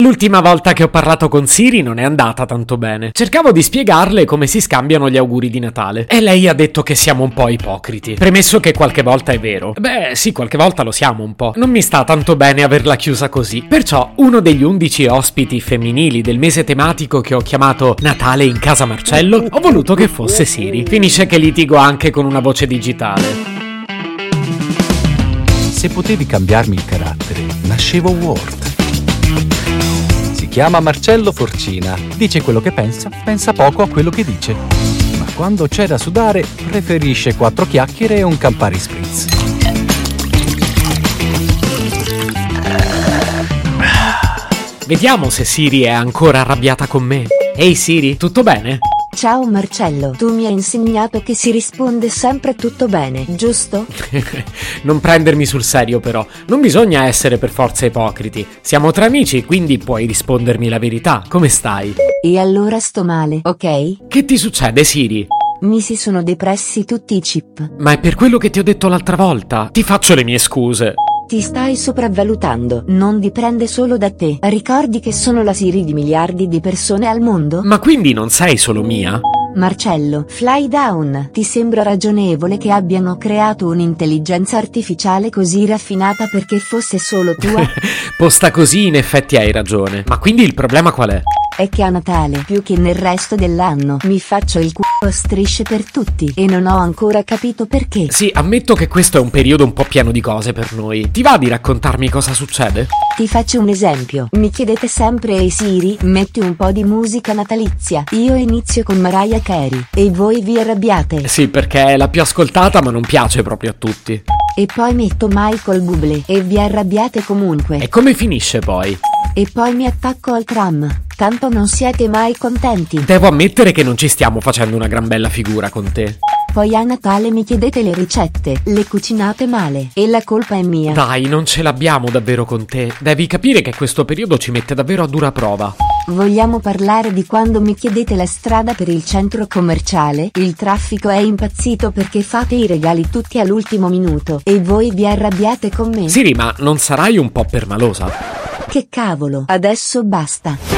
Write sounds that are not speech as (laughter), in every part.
L'ultima volta che ho parlato con Siri non è andata tanto bene. Cercavo di spiegarle come si scambiano gli auguri di Natale e lei ha detto che siamo un po' ipocriti. Premesso che qualche volta è vero. Beh, sì, qualche volta lo siamo un po'. Non mi sta tanto bene averla chiusa così. Perciò uno degli undici ospiti femminili del mese tematico che ho chiamato Natale in casa Marcello, ho voluto che fosse Siri. Finisce che litigo anche con una voce digitale. Se potevi cambiarmi il carattere, nascevo Ward. Si chiama Marcello Forcina, dice quello che pensa, pensa poco a quello che dice. Ma quando c'è da sudare, preferisce quattro chiacchiere e un Campari Spritz. Vediamo se Siri è ancora arrabbiata con me. Ehi Siri, tutto bene? Ciao Marcello, tu mi hai insegnato che si risponde sempre tutto bene, giusto? (laughs) non prendermi sul serio però, non bisogna essere per forza ipocriti. Siamo tra amici, quindi puoi rispondermi la verità. Come stai? E allora sto male, ok? Che ti succede Siri? Mi si sono depressi tutti i chip. Ma è per quello che ti ho detto l'altra volta. Ti faccio le mie scuse. Ti stai sopravvalutando, non dipende solo da te. Ricordi che sono la Siri di miliardi di persone al mondo? Ma quindi non sei solo mia? Marcello, fly down. Ti sembra ragionevole che abbiano creato un'intelligenza artificiale così raffinata perché fosse solo tua? (laughs) Posta così in effetti hai ragione. Ma quindi il problema qual è? È che a Natale, più che nel resto dell'anno, mi faccio il culo a strisce per tutti e non ho ancora capito perché. Sì, ammetto che questo è un periodo un po' pieno di cose per noi. Ti va di raccontarmi cosa succede? Ti faccio un esempio. Mi chiedete sempre Ehi Siri, metti un po' di musica natalizia. Io inizio con Mariah Carey e voi vi arrabbiate. Sì, perché è la più ascoltata ma non piace proprio a tutti. E poi metto Michael Bublé e vi arrabbiate comunque. E come finisce poi? E poi mi attacco al tram. Tanto non siete mai contenti. Devo ammettere che non ci stiamo facendo una gran bella figura con te. Poi a Natale mi chiedete le ricette, le cucinate male e la colpa è mia. Dai, non ce l'abbiamo davvero con te. Devi capire che questo periodo ci mette davvero a dura prova. Vogliamo parlare di quando mi chiedete la strada per il centro commerciale? Il traffico è impazzito perché fate i regali tutti all'ultimo minuto e voi vi arrabbiate con me. Siri, ma non sarai un po' permalosa? Che cavolo, adesso basta.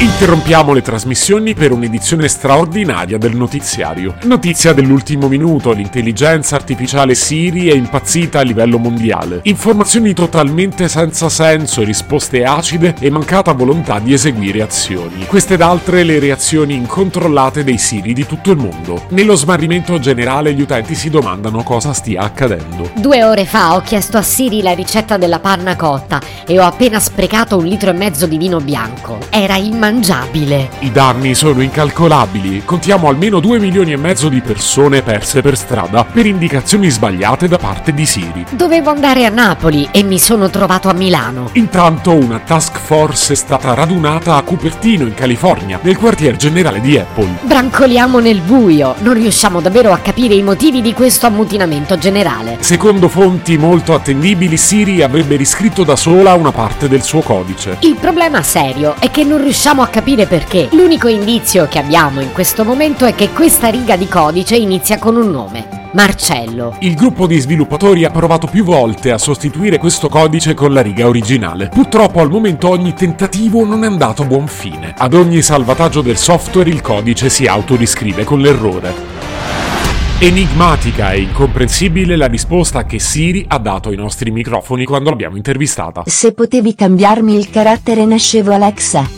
Interrompiamo le trasmissioni per un'edizione straordinaria del notiziario. Notizia dell'ultimo minuto, l'intelligenza artificiale Siri è impazzita a livello mondiale. Informazioni totalmente senza senso, risposte acide e mancata volontà di eseguire azioni. Queste ed altre le reazioni incontrollate dei Siri di tutto il mondo. Nello smarrimento generale gli utenti si domandano cosa stia accadendo. Due ore fa ho chiesto a Siri la ricetta della panna cotta e ho appena sprecato un litro e mezzo di vino bianco. Era immangiabile immangiabile. I danni sono incalcolabili. Contiamo almeno 2 milioni e mezzo di persone perse per strada per indicazioni sbagliate da parte di Siri. Dovevo andare a Napoli e mi sono trovato a Milano. Intanto una task force è stata radunata a Cupertino, in California, nel quartier generale di Apple. Brancoliamo nel buio, non riusciamo davvero a capire i motivi di questo ammutinamento generale. Secondo fonti molto attendibili, Siri avrebbe riscritto da sola una parte del suo codice. Il problema serio è che non riusciamo a capire perché. L'unico indizio che abbiamo in questo momento è che questa riga di codice inizia con un nome. Marcello. Il gruppo di sviluppatori ha provato più volte a sostituire questo codice con la riga originale. Purtroppo al momento ogni tentativo non è andato a buon fine. Ad ogni salvataggio del software il codice si autoriscrive con l'errore. Enigmatica e incomprensibile la risposta che Siri ha dato ai nostri microfoni quando l'abbiamo intervistata. Se potevi cambiarmi il carattere nascevo Alexa.